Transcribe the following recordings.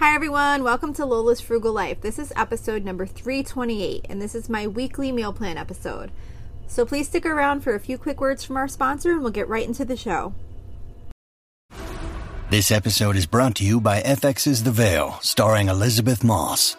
Hi, everyone. Welcome to Lola's Frugal Life. This is episode number 328, and this is my weekly meal plan episode. So please stick around for a few quick words from our sponsor, and we'll get right into the show. This episode is brought to you by FX's The Veil, starring Elisabeth Moss.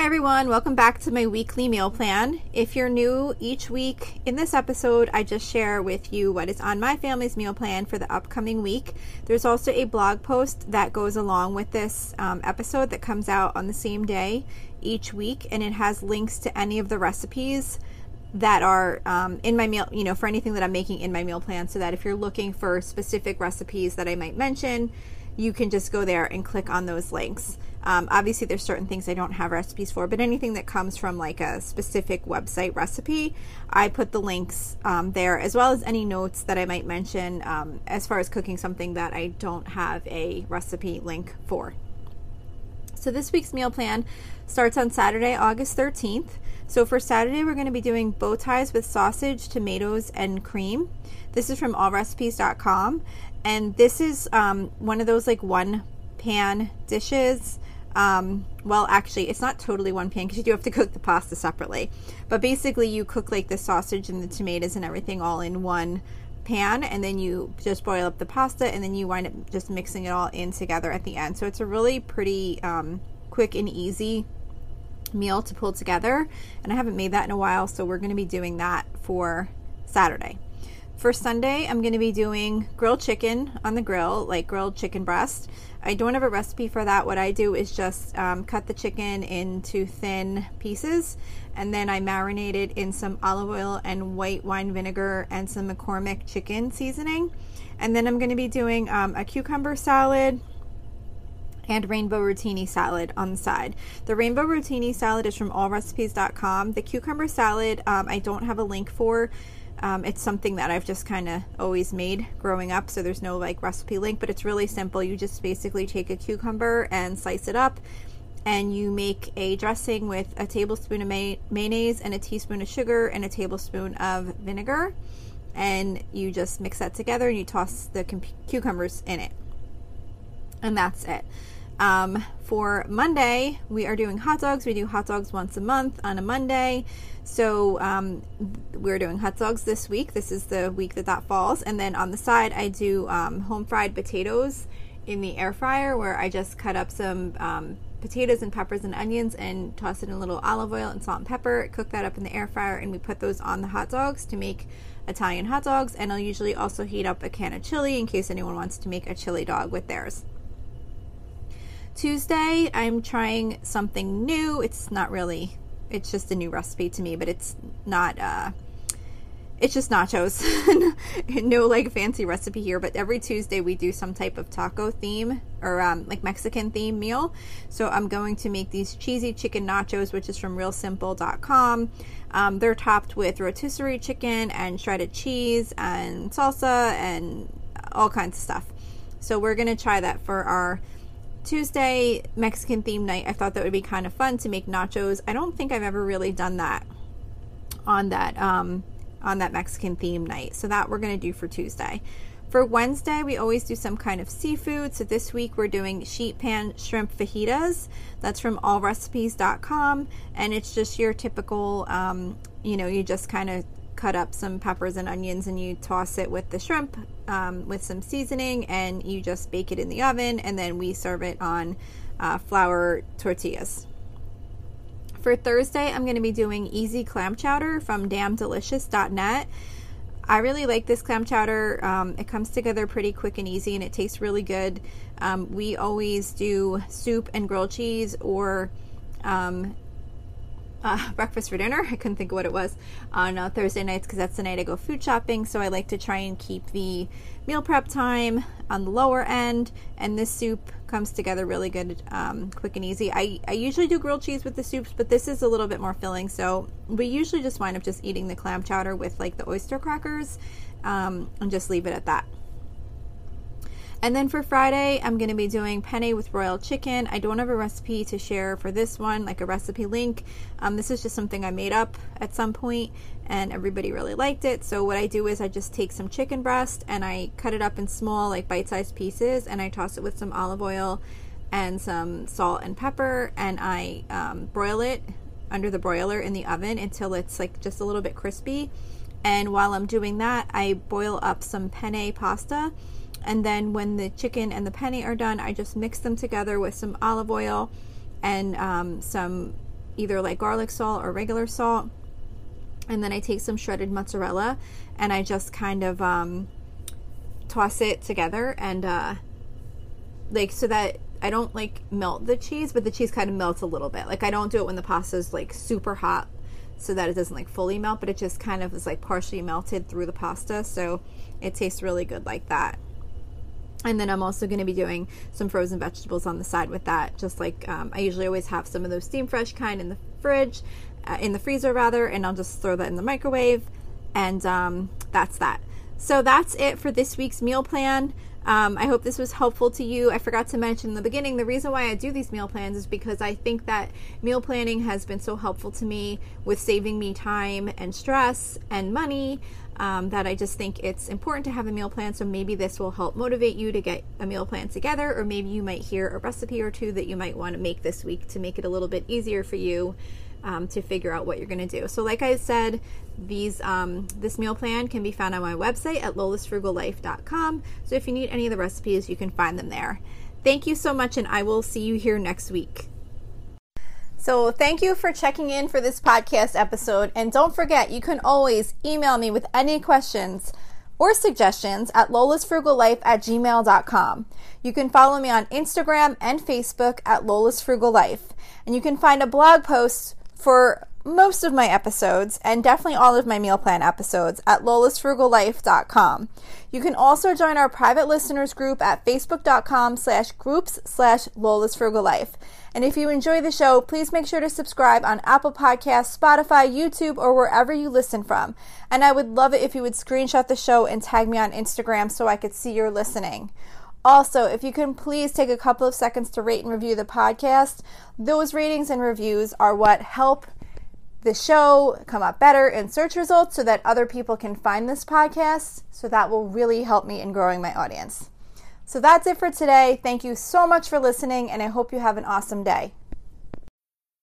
Hi, everyone. Welcome back to my weekly meal plan. If you're new each week, in this episode, I just share with you what is on my family's meal plan for the upcoming week. There's also a blog post that goes along with this um, episode that comes out on the same day each week, and it has links to any of the recipes that are um, in my meal, you know, for anything that I'm making in my meal plan, so that if you're looking for specific recipes that I might mention, you can just go there and click on those links. Um, obviously, there's certain things I don't have recipes for, but anything that comes from like a specific website recipe, I put the links um, there as well as any notes that I might mention um, as far as cooking something that I don't have a recipe link for. So, this week's meal plan starts on Saturday, August 13th. So, for Saturday, we're going to be doing bow ties with sausage, tomatoes, and cream. This is from allrecipes.com. And this is um, one of those like one pan dishes um, well, actually, it's not totally one pan because you do have to cook the pasta separately. But basically, you cook like the sausage and the tomatoes and everything all in one pan, and then you just boil up the pasta, and then you wind up just mixing it all in together at the end. So it's a really pretty um, quick and easy meal to pull together. And I haven't made that in a while, so we're going to be doing that for Saturday. For Sunday, I'm going to be doing grilled chicken on the grill, like grilled chicken breast. I don't have a recipe for that. What I do is just um, cut the chicken into thin pieces and then I marinate it in some olive oil and white wine vinegar and some McCormick chicken seasoning. And then I'm going to be doing um, a cucumber salad and rainbow rotini salad on the side. The rainbow rotini salad is from allrecipes.com. The cucumber salad um, I don't have a link for um, it's something that I've just kind of always made growing up, so there's no like recipe link, but it's really simple. You just basically take a cucumber and slice it up, and you make a dressing with a tablespoon of may- mayonnaise and a teaspoon of sugar and a tablespoon of vinegar, and you just mix that together and you toss the com- cucumbers in it, and that's it. Um, for Monday, we are doing hot dogs. We do hot dogs once a month on a Monday. So um, we're doing hot dogs this week. This is the week that that falls. And then on the side, I do um, home fried potatoes in the air fryer where I just cut up some um, potatoes and peppers and onions and toss it in a little olive oil and salt and pepper. Cook that up in the air fryer and we put those on the hot dogs to make Italian hot dogs. And I'll usually also heat up a can of chili in case anyone wants to make a chili dog with theirs. Tuesday, I'm trying something new. It's not really, it's just a new recipe to me, but it's not, uh, it's just nachos. no like fancy recipe here, but every Tuesday we do some type of taco theme or um, like Mexican theme meal. So I'm going to make these cheesy chicken nachos, which is from realsimple.com. Um, they're topped with rotisserie chicken and shredded cheese and salsa and all kinds of stuff. So we're going to try that for our Tuesday Mexican theme night, I thought that would be kind of fun to make nachos. I don't think I've ever really done that on that um, on that Mexican theme night. So that we're going to do for Tuesday. For Wednesday, we always do some kind of seafood. So this week we're doing sheet pan shrimp fajitas. That's from allrecipes.com. And it's just your typical, um, you know, you just kind of cut up some peppers and onions and you toss it with the shrimp um, with some seasoning and you just bake it in the oven and then we serve it on uh, flour tortillas. For Thursday, I'm going to be doing easy clam chowder from damndelicious.net. I really like this clam chowder. Um, it comes together pretty quick and easy and it tastes really good. Um, we always do soup and grilled cheese or um, uh, breakfast for dinner. I couldn't think of what it was on uh, Thursday nights because that's the night I go food shopping. So I like to try and keep the meal prep time on the lower end. And this soup comes together really good, um, quick and easy. I, I usually do grilled cheese with the soups, but this is a little bit more filling. So we usually just wind up just eating the clam chowder with like the oyster crackers um, and just leave it at that. And then for Friday, I'm going to be doing penne with royal chicken. I don't have a recipe to share for this one, like a recipe link. Um, this is just something I made up at some point and everybody really liked it. So what I do is I just take some chicken breast and I cut it up in small, like bite-sized pieces and I toss it with some olive oil and some salt and pepper and I um, broil it under the broiler in the oven until it's like just a little bit crispy. And while I'm doing that, I boil up some penne pasta and then when the chicken and the penne are done, I just mix them together with some olive oil and um, some either like garlic salt or regular salt. And then I take some shredded mozzarella and I just kind of um, toss it together and uh, like so that I don't like melt the cheese, but the cheese kind of melts a little bit. Like I don't do it when the pasta is like super hot so that it doesn't like fully melt, but it just kind of is like partially melted through the pasta. So it tastes really good like that. And then I'm also going to be doing some frozen vegetables on the side with that. Just like um, I usually always have some of those steam fresh kind in the fridge, uh, in the freezer rather, and I'll just throw that in the microwave. And um, that's that. So that's it for this week's meal plan. Um, I hope this was helpful to you. I forgot to mention in the beginning the reason why I do these meal plans is because I think that meal planning has been so helpful to me with saving me time and stress and money um, that I just think it's important to have a meal plan. So maybe this will help motivate you to get a meal plan together, or maybe you might hear a recipe or two that you might want to make this week to make it a little bit easier for you. Um, to figure out what you're going to do. So, like I said, these um, this meal plan can be found on my website at lolasfrugallife.com. So, if you need any of the recipes, you can find them there. Thank you so much, and I will see you here next week. So, thank you for checking in for this podcast episode. And don't forget, you can always email me with any questions or suggestions at lolasfrugallife at gmail.com. You can follow me on Instagram and Facebook at lolasfrugallife. And you can find a blog post for most of my episodes and definitely all of my meal plan episodes at lolasfrugallife.com. You can also join our private listeners group at facebook.com slash groups slash lolasfrugallife. And if you enjoy the show, please make sure to subscribe on Apple Podcasts, Spotify, YouTube, or wherever you listen from. And I would love it if you would screenshot the show and tag me on Instagram so I could see you're listening. Also, if you can please take a couple of seconds to rate and review the podcast, those ratings and reviews are what help the show come up better in search results so that other people can find this podcast. So that will really help me in growing my audience. So that's it for today. Thank you so much for listening, and I hope you have an awesome day.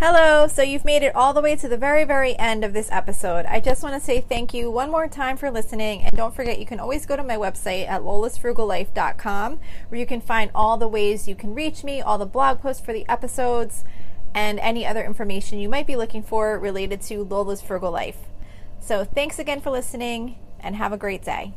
Hello, so you've made it all the way to the very, very end of this episode. I just want to say thank you one more time for listening, and don't forget you can always go to my website at lolasfrugallife.com where you can find all the ways you can reach me, all the blog posts for the episodes, and any other information you might be looking for related to Lola's Frugal Life. So thanks again for listening, and have a great day.